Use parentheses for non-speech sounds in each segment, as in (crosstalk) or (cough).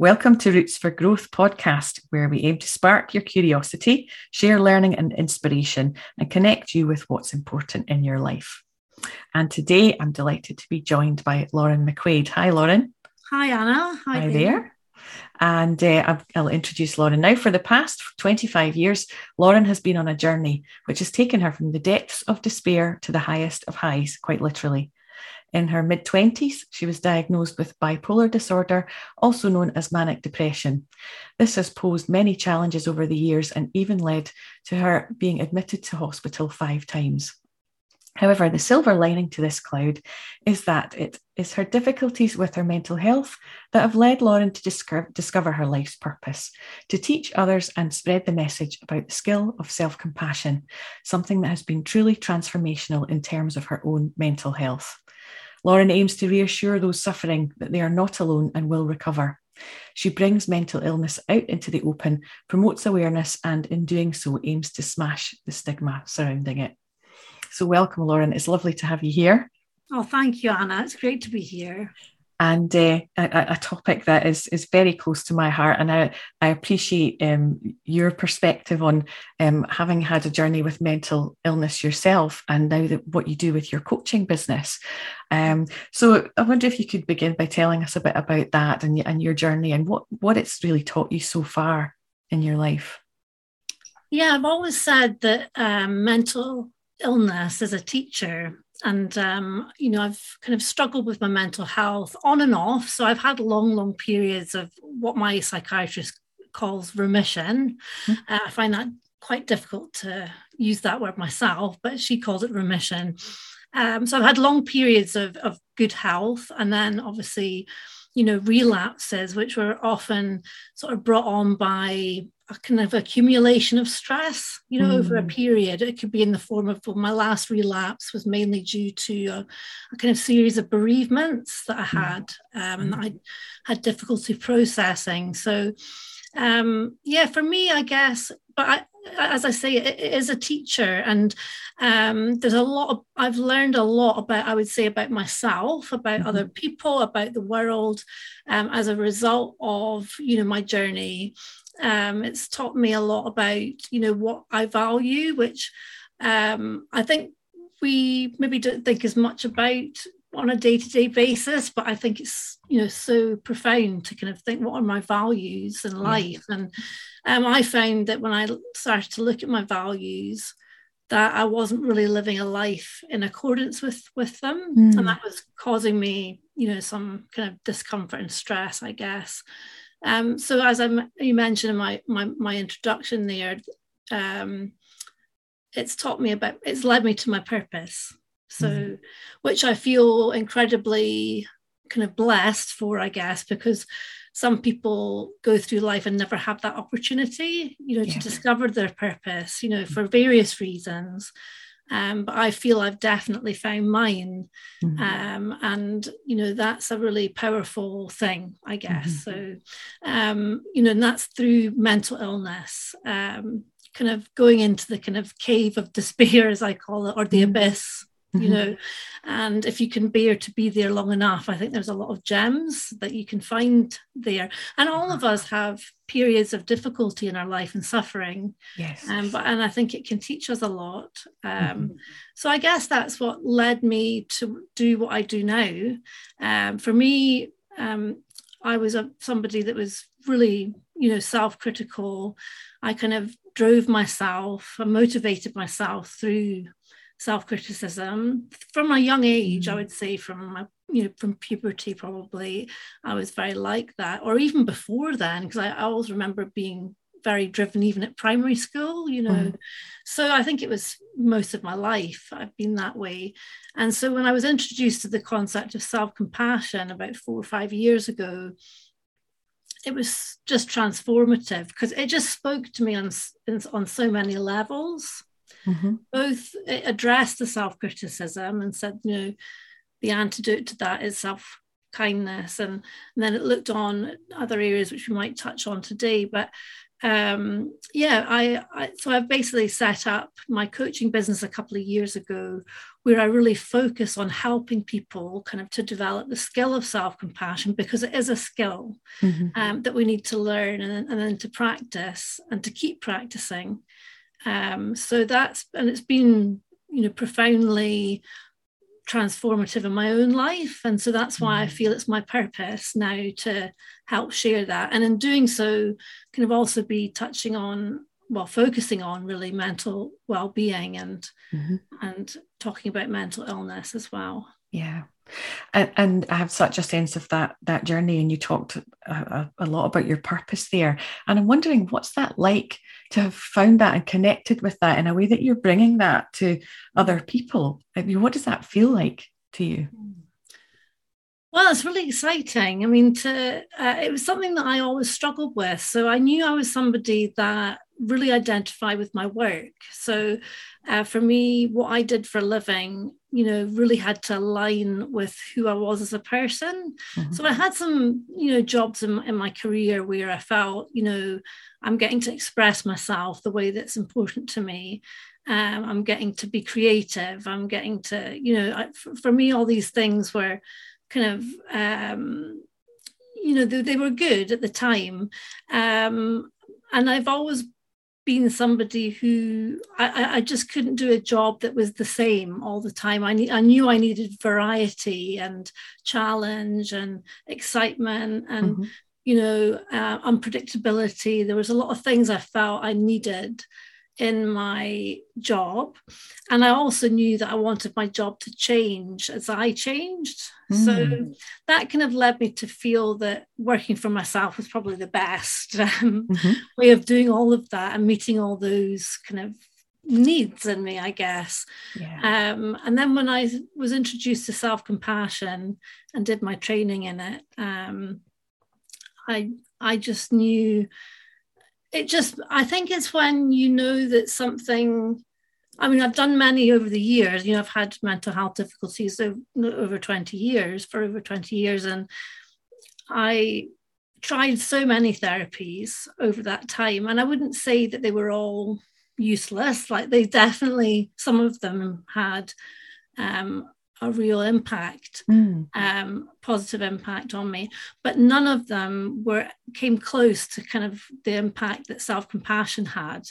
Welcome to Roots for Growth podcast, where we aim to spark your curiosity, share learning and inspiration, and connect you with what's important in your life. And today I'm delighted to be joined by Lauren McQuaid. Hi, Lauren. Hi, Anna. Hi, Hi there. And uh, I'll introduce Lauren now. For the past 25 years, Lauren has been on a journey which has taken her from the depths of despair to the highest of highs, quite literally. In her mid 20s, she was diagnosed with bipolar disorder, also known as manic depression. This has posed many challenges over the years and even led to her being admitted to hospital five times. However, the silver lining to this cloud is that it is her difficulties with her mental health that have led Lauren to discover, her life's purpose, to teach others and spread the message about the skill of self compassion, something that has been truly transformational in terms of her own mental health. Lauren aims to reassure those suffering that they are not alone and will recover. She brings mental illness out into the open, promotes awareness, and in doing so, aims to smash the stigma surrounding it. So, welcome, Lauren. It's lovely to have you here. Oh, thank you, Anna. It's great to be here and uh, a, a, topic that is is very close to my heart. And I, I appreciate um, your perspective on um, having had a journey with mental illness yourself, and now that what you do with your coaching business. Um, so I wonder if you could begin by telling us a bit about that and, and your journey and what what it's really taught you so far in your life. Yeah, I've always said that um, mental illness as a teacher and um, you know i've kind of struggled with my mental health on and off. So i've had long long periods of what my psychiatrist calls remission. Mm-hmm. uh, i find that quite difficult to use that word myself but she calls it remission. Um, so i've had long periods of, of good health and then obviously you know relapses which were often sort of brought on by a kind of accumulation of stress, you know, mm. over a mm. period. It could be in the form of well, my last relapse was mainly due to a, a, kind of series of bereavements that I mm. had um, and mm. I had difficulty processing. So, um, yeah, for me, I guess, but I, as I say, it, it is a teacher, and um, there's a lot of I've learned a lot about I would say about myself, about mm-hmm. other people, about the world, um, as a result of you know my journey. Um, it's taught me a lot about, you know, what I value, which um, I think we maybe don't think as much about on a day-to-day basis but i think it's you know so profound to kind of think what are my values in life. And um, i found that when i started to look at my values that i wasn't really living a life in accordance with with them. Mm. and that was causing me you know some kind of discomfort and stress i guess um, so as I, you mentioned in my, my, my introduction there, um, it's taught me about, it's led me to my purpose. So, mm-hmm. which I feel incredibly kind of blessed for, I guess, because some people go through life and never have that opportunity, you know, yeah. to discover their purpose, you know, for various reasons. Um, but I feel I've definitely found mine. Mm-hmm. Um, and, you know, that's a really powerful thing, I guess. Mm-hmm. So, um, you know, and that's through mental illness, um, kind of going into the kind of cave of (laughs) despair, as I call it, or the mm-hmm. abyss you mm-hmm. know and if you can bear to be there long enough i think there's a lot of gems that you can find there. And all of us have periods of difficulty in our life and suffering yes. um, but and i think it can teach us a lot um, mm-hmm. so i guess that's what led me to do what i do now. Um, for me um, i was a, somebody that was really you know self-critical. I kind of drove myself and motivated myself through self-criticism from a young age i mm. would say from my you know from puberty probably i was very like that or even before then because I, I, always remember being very driven even at primary school you know mm. so i think it was most of my life i've been that way and so when i was introduced to the concept of self-compassion about four or five years ago it was just transformative because it just spoke to me on on so many levels mm-hmm. both addressed the self criticism and said, you know, the antidote to that is self kindness. And, and, then it looked on other areas which we might touch on today. But um, yeah, I, I so I've basically set up my coaching business a couple of years ago, where I really focus on helping people kind of to develop the skill of self compassion because it is a skill mm-hmm. um, that we need to learn and, and then to practice and to keep practicing. Um, so that's and it's been you know profoundly transformative in my own life. And so that's why I mm. feel it's my purpose now to help share that. And in doing so, kind of also be touching on, well, focusing on really mental well-being and mm-hmm. and talking about mental illness as well. Yeah. And, and, I have such a sense of that that journey, and you talked a, a, lot about your purpose there. And I'm wondering, what's that like to have found that and connected with that in a way that you're bringing that to other people? I mean, what does that feel like to you? Well, it's really exciting. I mean, to uh, it was something that I always struggled with. So I knew I was somebody that really identify with my work. So uh, for me, what I did for a living, you know, really had to align with who I was as a person. Mm-hmm. So I had some, you know, jobs in, in my career where I felt, you know, I'm getting to express myself the way that's important to me. Um, I'm getting to be creative. I'm getting to, you know, I, for, for, me, all these things were kind of, um, you know, they, they, were good at the time. Um, and I've always been somebody who I, I just couldn't do a job that was the same all the time. I, need, I knew I needed variety and challenge and excitement and mm-hmm. you know uh, unpredictability. There was a lot of things I felt I needed in my job. And I also knew that I wanted my job to change as I changed. Mm. So hmm. that kind of led me to feel that working for myself was probably the best (laughs) um, mm-hmm. way of doing all of that and meeting all those kind of needs in me, I guess. Yeah. Um, and then when I was introduced to self compassion and did my training in it, um, I I just knew it just i think it's when you know that something i mean i've done many over the years you know i've had mental health difficulties over 20 years for over 20 years and i tried so many therapies over that time and i wouldn't say that they were all useless like they definitely some of them had um, a real impact, mm. um, positive impact on me. But none of them were came close to kind of the impact that self compassion had.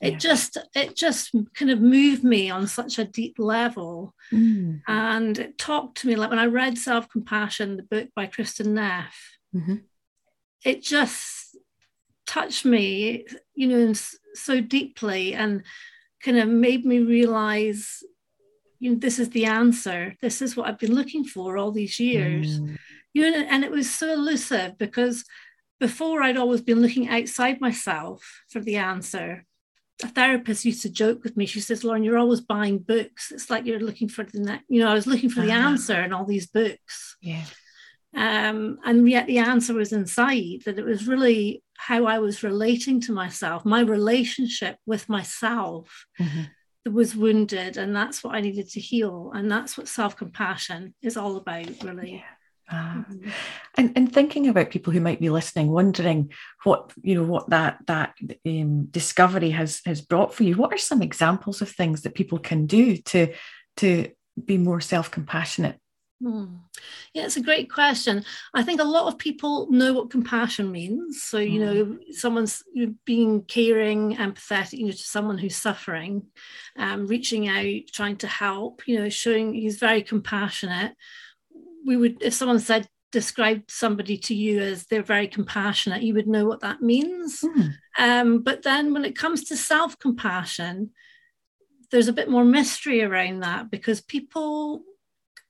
It yeah. just it just kind of moved me on such a deep level, mm. and it talked to me like when I read Self Compassion, the book by Kristin Neff. Mm-hmm. It just touched me, you know, so deeply, and kind of made me realize you know, this is the answer. This is what I've been looking for all these years. Mm. You know, and it was so elusive because before I'd always been looking outside myself for the answer. A therapist used to joke with me. She says, Lauren, you're always buying books. It's like you're looking for the next, you know, I was looking for the uh-huh. answer in all these books. Yeah. Um, and yet the answer was inside that it was really how I was relating to myself, my relationship with myself. Mm-hmm was wounded and that's what i needed to heal and that's what self-compassion is all about really yeah. Ah. And and thinking about people who might be listening wondering what you know what that that um, discovery has has brought for you what are some examples of things that people can do to to be more self-compassionate Hmm. Yeah, it's a great question. I think a lot of people know what compassion means. So, you mm. know, someone's being caring, empathetic, you know, to someone who's suffering, um, reaching out, trying to help, you know, showing he's very compassionate. We would, if someone said, describe somebody to you as they're very compassionate, you would know what that means. Mm. Um, but then when it comes to self compassion, there's a bit more mystery around that because people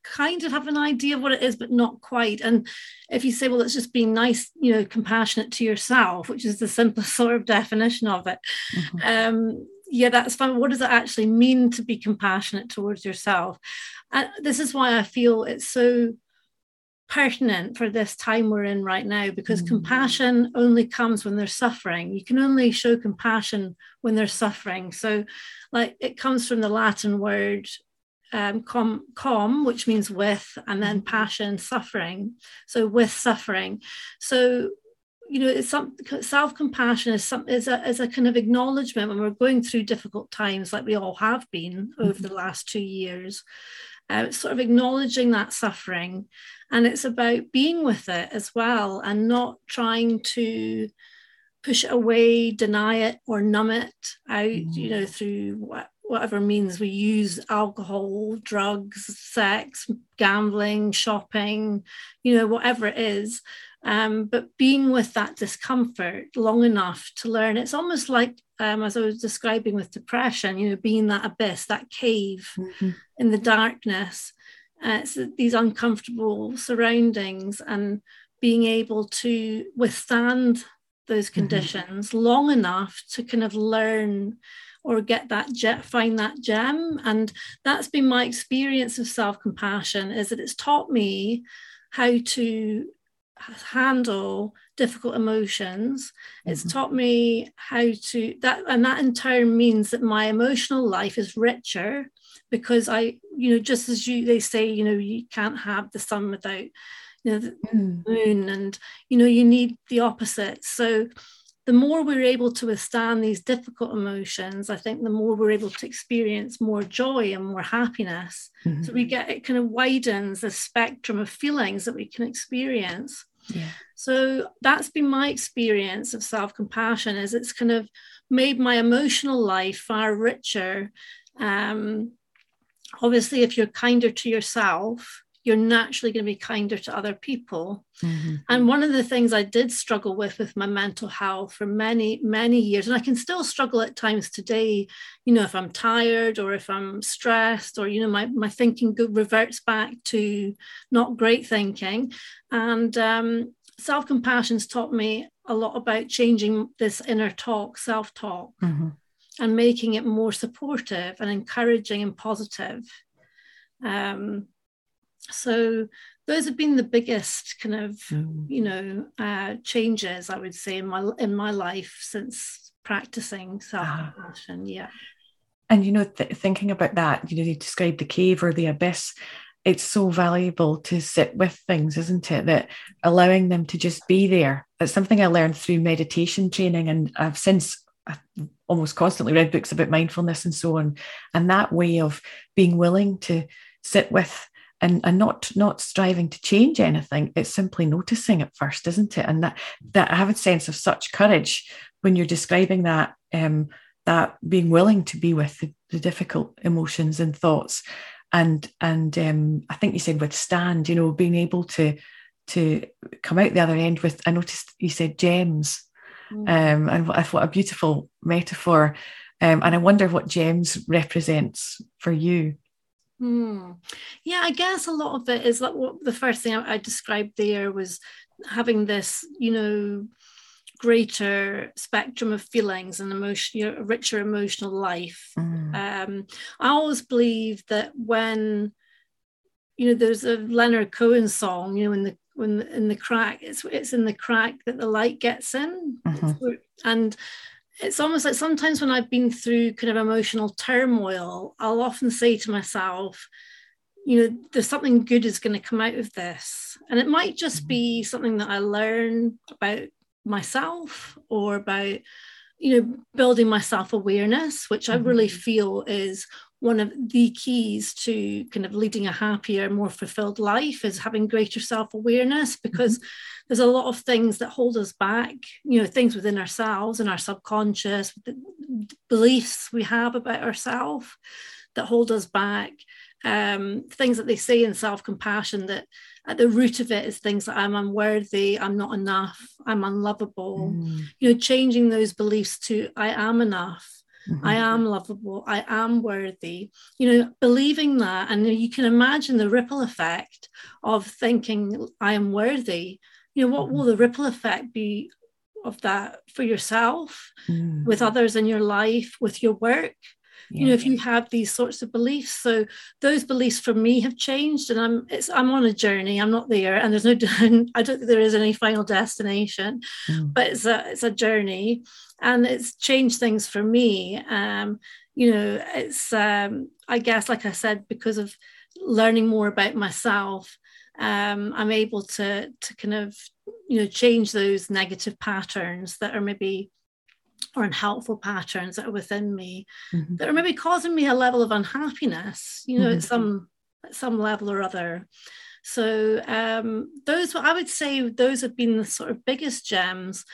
kind of have an idea of what it is, but not quite. And if you say, well, it's just being nice, you know, compassionate to yourself, which is the simplest (laughs) sort of definition of it. Mm-hmm. Um, yeah, that's fine. What does it actually mean to be compassionate towards yourself? And this is why I feel it's so pertinent for this time we're in right now because mm. compassion only comes when there's suffering. You can only show compassion when there's suffering. So, like, it comes from the Latin word um, com, com, which means with, and then mm-hmm. passion, suffering. So with suffering. So you know, it's some self-compassion is some is a is a kind of acknowledgement when we're going through difficult times, like we all have been over mm-hmm. the last two years. Uh, sort of acknowledging that suffering, and it's about being with it as well, and not trying to push it away, deny it, or numb it out. Mm-hmm. You know, through what whatever means we use alcohol, drugs, sex, gambling, shopping, you know, whatever it is. Um, but being with that discomfort long enough to learn, it's almost like, um, as I was describing with depression, you know, being that abyss, that cave mm-hmm. in the darkness. Uh, it's these uncomfortable surroundings and being able to withstand those mm-hmm. conditions mm-hmm. long enough to kind of learn or get that jet find that gem and that's been my experience of self-compassion is that it's taught me how to handle difficult emotions mm-hmm. it's taught me how to that and that in turn means that my emotional life is richer because i you know just as you they say you know you can't have the sun without you know the mm. moon and you know you need the opposite so the more we're able to withstand these difficult emotions, I think the more we're able to experience more joy and more happiness. Mm-hmm. So we get it kind of widens the spectrum of feelings that we can experience. Yeah. So that's been my experience of self-compassion is it's kind of made my emotional life far richer. Um, obviously, if you're kinder to yourself, you're naturally going to be kinder to other people. Mm-hmm. And one of the things I did struggle with with my mental health for many, many years, and I can still struggle at times today, you know, if I'm tired or if I'm stressed or, you know, my, my thinking reverts back to not great thinking. And um, self compassion's taught me a lot about changing this inner talk, self talk. Mm-hmm. And making it more supportive and encouraging and positive. Um, so those have been the biggest kind of mm. you know uh, changes I would say in my in my life since practicing self compassion. Ah. Yeah. And you know, th- thinking about that, you know, you described the cave or the abyss. It's so valuable to sit with things, isn't it? That allowing them to just be there. That's something I learned through meditation training, and I've since I've almost constantly read books about mindfulness and so on. And that way of being willing to sit with and, and not not striving to change anything. It's simply noticing at first isn't it? And that that I have a sense of such courage when you're describing that um that being willing to be with the, the difficult emotions and thoughts. And and um I think you said withstand you know being able to to come out the other end with I noticed you said gems. Mm. um and what, what a beautiful metaphor. Um, and I wonder what gems represents for you Hmm. Yeah, I guess a lot of it is like what the first thing I, I described there was having this, you know, greater spectrum of feelings and emotion, you know, richer emotional life. Mm. Um, I always believe that when, you know, there's a Leonard Cohen song, you know, in the when in the crack, it's it's in the crack that the light gets in, mm-hmm. and it's almost like sometimes when I've been through kind of emotional turmoil, I'll often say to myself, you know, there's something good is going to come out of this. And it might just be something that I learn about myself or about, you know, building my self awareness, which I really mm-hmm. feel is one of the keys to kind of leading a happier, more fulfilled life is having greater self awareness because. Mm-hmm there's a lot of things that hold us back, you know, things within ourselves and our subconscious, beliefs we have about ourselves that hold us back. Um, things that they say in self compassion that at the root of it is things that I'm unworthy, I'm not enough, I'm unlovable. Mm. You know, changing those beliefs to I am enough. Mm-hmm. I am lovable. I am worthy. You know, believing that, and you can imagine the ripple effect of thinking I am worthy you know what will the ripple effect be of that for yourself mm. with others in your life with your work yeah. you know if you have these sorts of beliefs so those beliefs for me have changed and i'm it's i'm on a journey i'm not there and there's no (laughs) i don't think there is any final destination mm. but it's a it's a journey and it's changed things for me um you know it's um i guess like i said because of learning more about myself um, I'm able to to kind of you know change those negative patterns that are maybe or unhelpful patterns that are within me mm-hmm. that are maybe causing me a level of unhappiness you know mm-hmm. at some at some level or other so um, those I would say those have been the sort of biggest gems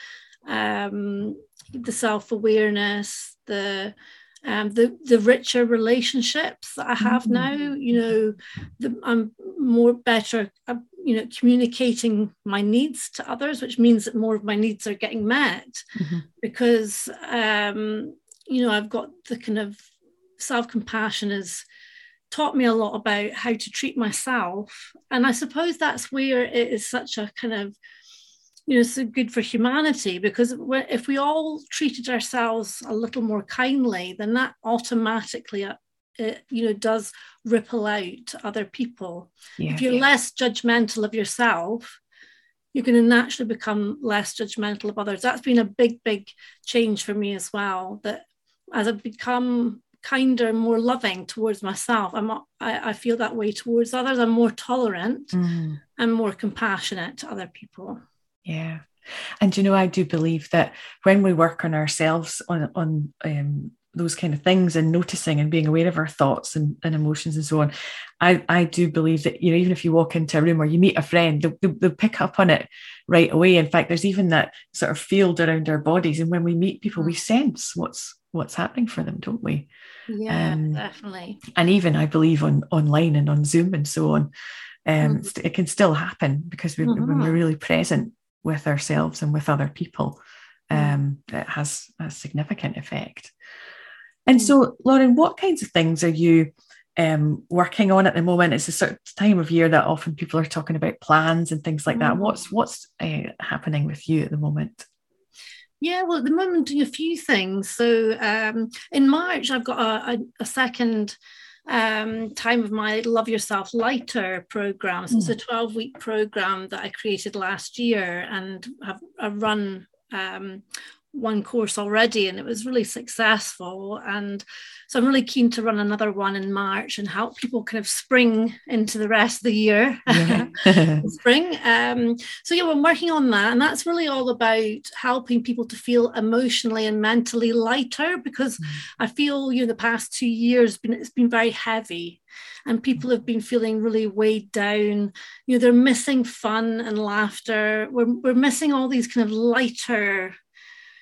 um, the self-awareness the um, the the richer relationships that I have mm-hmm. now. You know, the, I'm more better, uh, you know, communicating my needs to others, which means that more of my needs are getting met mm-hmm. because um, you know I've got the kind of self compassion has taught me a lot about how to treat myself, and I suppose that's where it is such a kind of you know so good for humanity because if we all treated ourselves a little more kindly then that automatically uh, it, you know does ripple out to other people yeah, if you're yeah. less judgmental of yourself you're going to naturally become less judgmental of others that's been a big big change for me as well that as i've become kinder more loving towards myself i'm I, I feel that way towards others i'm more tolerant mm. and more compassionate to other people yeah. And you know, I do believe that when we work on ourselves on on um, those kind of things and noticing and being aware of our thoughts and, and, emotions and so on, I, I do believe that you know even if you walk into a room or you meet a friend, they'll, they'll, they'll pick up on it right away. In fact, there's even that sort of field around our bodies, and when we meet people, we mm. sense what's what's happening for them, don't we? Yeah, um, definitely. And even I believe on online and on Zoom and so on, um, mm-hmm. it can still happen because we, mm-hmm. when we're really present with ourselves and with other people, mm. um, it has a significant effect. And mm. so, Lauren, what kinds of things are you um, working on at the moment? It's a certain time of year that often people are talking about plans and things like that. Mm. What's what's uh, happening with you at the moment? Yeah, well, at the moment, doing a few things. So um, in March, I've got a, a, a second um, time of my Love Yourself Lighter program. So mm. it's a 12 week program that I created last year and have, have run um, one course already and it was really successful. And so i'm really keen to run another one in march and help people kind of spring into the rest of the year. Yeah. (laughs) (laughs) spring. Um, so yeah we're working on that and that's really all about helping people to feel emotionally and mentally lighter because mm. i feel you know the past two years been, it's been very heavy and people have been feeling really weighed down. You know they're missing fun and laughter. We're, we're missing all these kind of lighter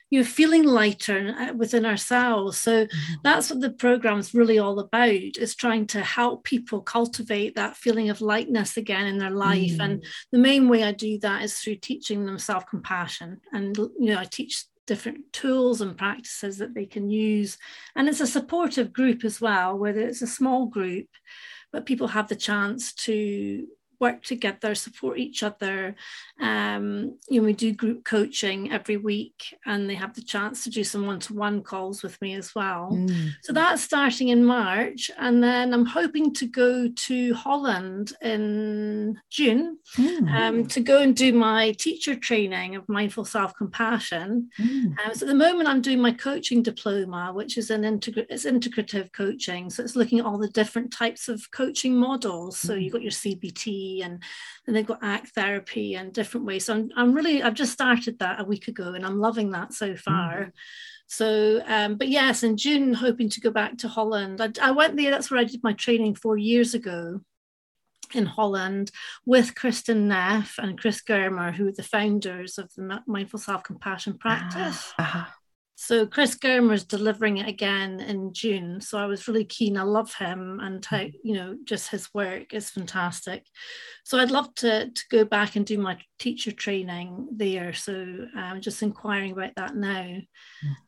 you know feeling lighter uh, within ourselves so mm-hmm. that's what the program's really all about is trying to help people cultivate that feeling of lightness again in their life mm. and the main way i do that is through teaching them self-compassion and you know i teach different tools and practices that they can use and it's a supportive group as well whether it's a small group but people have the chance to work together, support each other. Um, you know, we do group coaching every week, and they have the chance to do some one-to-one calls with me as well. Mm. So that's starting in March, and then I'm hoping to go to Holland in June mm. um, to go and do my teacher training of mindful self-compassion. Mm. Um, so at the moment, I'm doing my coaching diploma, which is an integra- it's integrative coaching. So it's looking at all the different types of coaching models. So you've got your CBT and and they've got act therapy and different ways. So I'm, I'm really I've just started that a week ago and I'm loving that so far. Mm-hmm. So, um, but yes, in June, hoping to go back to Holland. I, I went there. That's where I did my training four years ago in Holland with Kristin Neff and Chris Germer, who are the founders of the Mindful Self Compassion Practice. Uh-huh. So Chris Germer's delivering it again in June. So I was really keen. I love him and how, mm-hmm. you know, just his work is fantastic. So I'd love to, to go back and do my teacher training there. So I'm um, just inquiring about that now. Mm.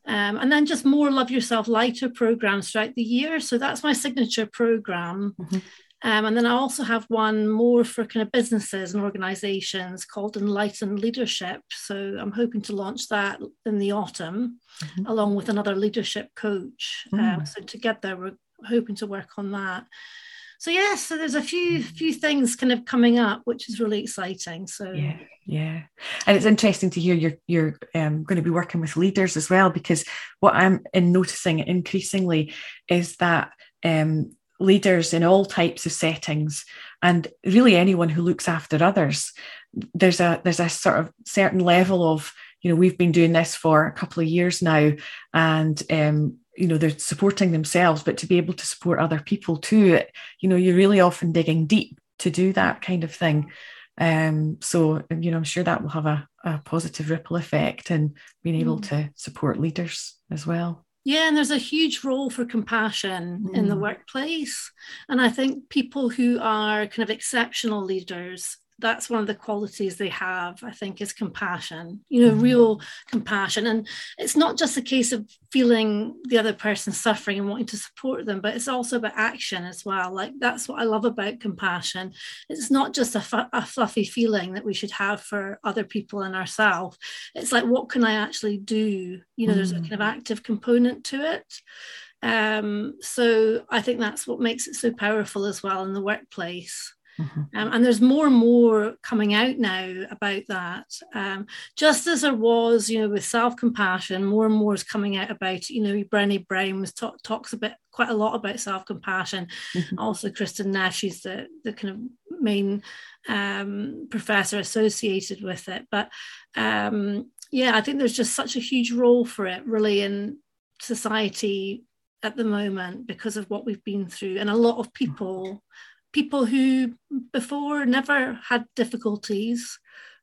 Um, and then just more Love Yourself Lighter programs throughout the year. So that's my signature program. Mm-hmm. Um, and then I also have one more for kind of businesses and organizations called Enlightened Leadership. So I'm hoping to launch that in the autumn, mm-hmm. along with another leadership coach. Um, mm. Um, so together we're hoping to work on that. So yes, yeah, so there's a few mm. few things kind of coming up, which is really exciting. So yeah, yeah, and it's interesting to hear you're you're um, going to be working with leaders as well, because what I'm in noticing increasingly is that um, leaders in all types of settings and really anyone who looks after others. There's a there's a sort of certain level of you know we've been doing this for a couple of years now and um, you know they're supporting themselves but to be able to support other people too you know you're really often digging deep to do that kind of thing. Um, so you know i'm sure that will have a, a positive ripple effect and being able mm. to support leaders as well yeah, and there's a huge role for compassion mm. in the mm. workplace. And I think people who are kind of exceptional leaders that's one of the qualities they have i think is compassion you know mm-hmm. real compassion and it's not just a case of feeling the other person suffering and wanting to support them but it's also about action as well like that's what i love about compassion it's not just a, a fluffy feeling that we should have for other people and ourselves it's like what can i actually do you know mm. there's a kind of mm. active component to it um, so i think that's what makes it so powerful as well in the workplace Mm-hmm. Um, and there's more and more coming out now about that. Um, just as there was, you know, with self compassion, more and more is coming out about, you know, Brené Brown was talk, talks a bit, quite a lot about self compassion. Mm-hmm. Also, Kristin Nash, she's the, the kind of main um, professor associated with it. But um, yeah, I think there's just such a huge role for it, really, in society at the moment because of what we've been through. And a lot of people people who before never had difficulties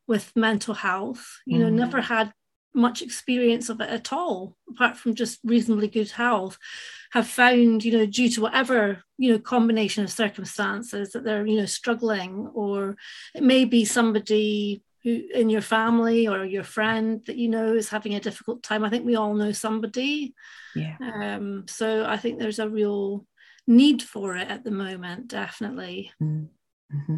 with mental health, you know, mm. never had much experience of it at all, apart from just reasonably good health, have found, you know, due to whatever, you know, combination of circumstances that they're, you know, struggling, or it may be somebody who in your family or your friend that you know is having a difficult time. I think we all know somebody. Yeah. Um, so I think there's a real need for it at the moment, definitely. Mm-hmm.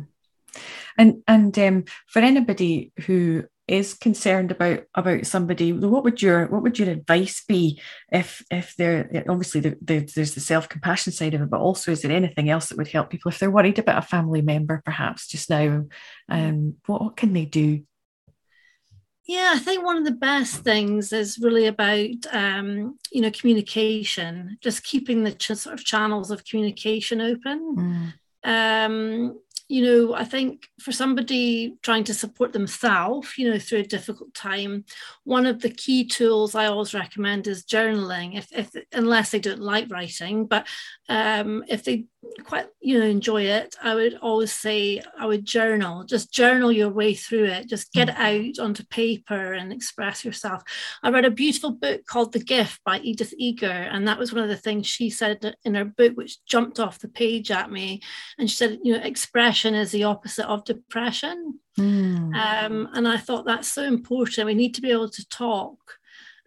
And and um, for anybody who is concerned about about somebody, what would your what would your advice be if if they're obviously the, the, there's the self compassion side of it, but also is there anything else that would help people if they're worried about a family member perhaps just now? Um, what, what can they do? Yeah, I think one of the best things is really about um, you know communication, just keeping the ch- sort of channels of communication open. Mm. Um, you know, I think for somebody trying to support themselves, you know, through a difficult time, one of the key tools I always recommend is journaling. If, if unless they don't like writing, but um, if they quite you know enjoy it. I would always say i would journal just journal your way through it. Just get it mm. out onto paper and express yourself. I read a beautiful book called the gift by edith eger and that was one of the things she said in her book which jumped off the page at me. And she said you know expression is the opposite of depression. Mm. um, and i thought that's so important. We need to be able to talk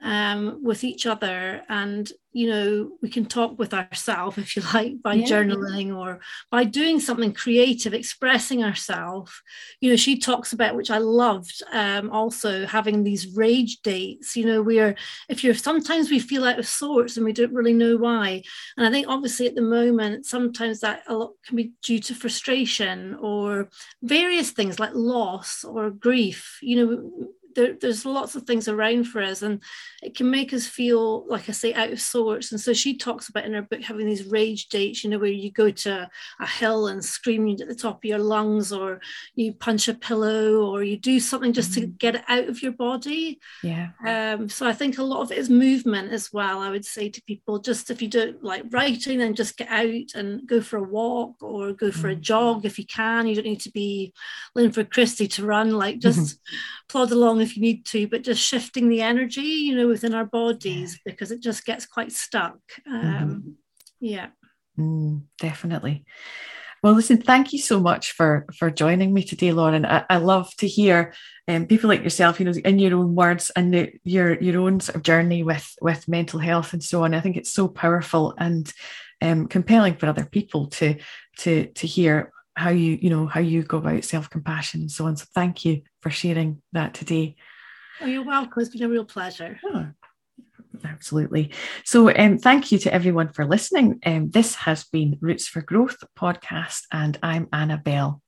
um, with each other. And you know we can talk with ourselves (laughs) if you like by yeah. journaling or by doing something creative expressing ourselves. You know she talks about which i loved um, also having these rage dates. You know where if you're sometimes we feel out of sorts and we don't really know why. And i think obviously at the moment sometimes that a lot can be due to frustration or various things like loss or grief. You know there, there's lots of things around for us and it can make us feel like i say out of sorts. And so she talks about in her book having these rage dates you know where you go to a hill and scream at the top of your lungs or you punch a pillow or you do something just mm. to get it out of your body. Yeah. Um, so i think a lot of it is movement as well i would say to people just if you don't like writing then just get out and go for a walk or go for mm. a jog if you can. You don't need to be linford christie to run like just plod along if you need to, but just shifting the energy, you know, within our bodies yeah. because it just gets quite stuck. Um, mm-hmm. Yeah. Mm, definitely. Well, listen, thank you so much for for joining me today, Lauren. I, I love to hear um, people like yourself, you know, in your own words and the, your your own sort of journey with with mental health and so on. I think it's so powerful and um, compelling for other people to to to hear how you you know how you go about self compassion and so on. So thank you for sharing that today. Oh, you're welcome. It's been a real pleasure. Oh, absolutely. So, um, thank you to everyone for listening. Um, this has been Roots for Growth podcast, and I'm Annabelle.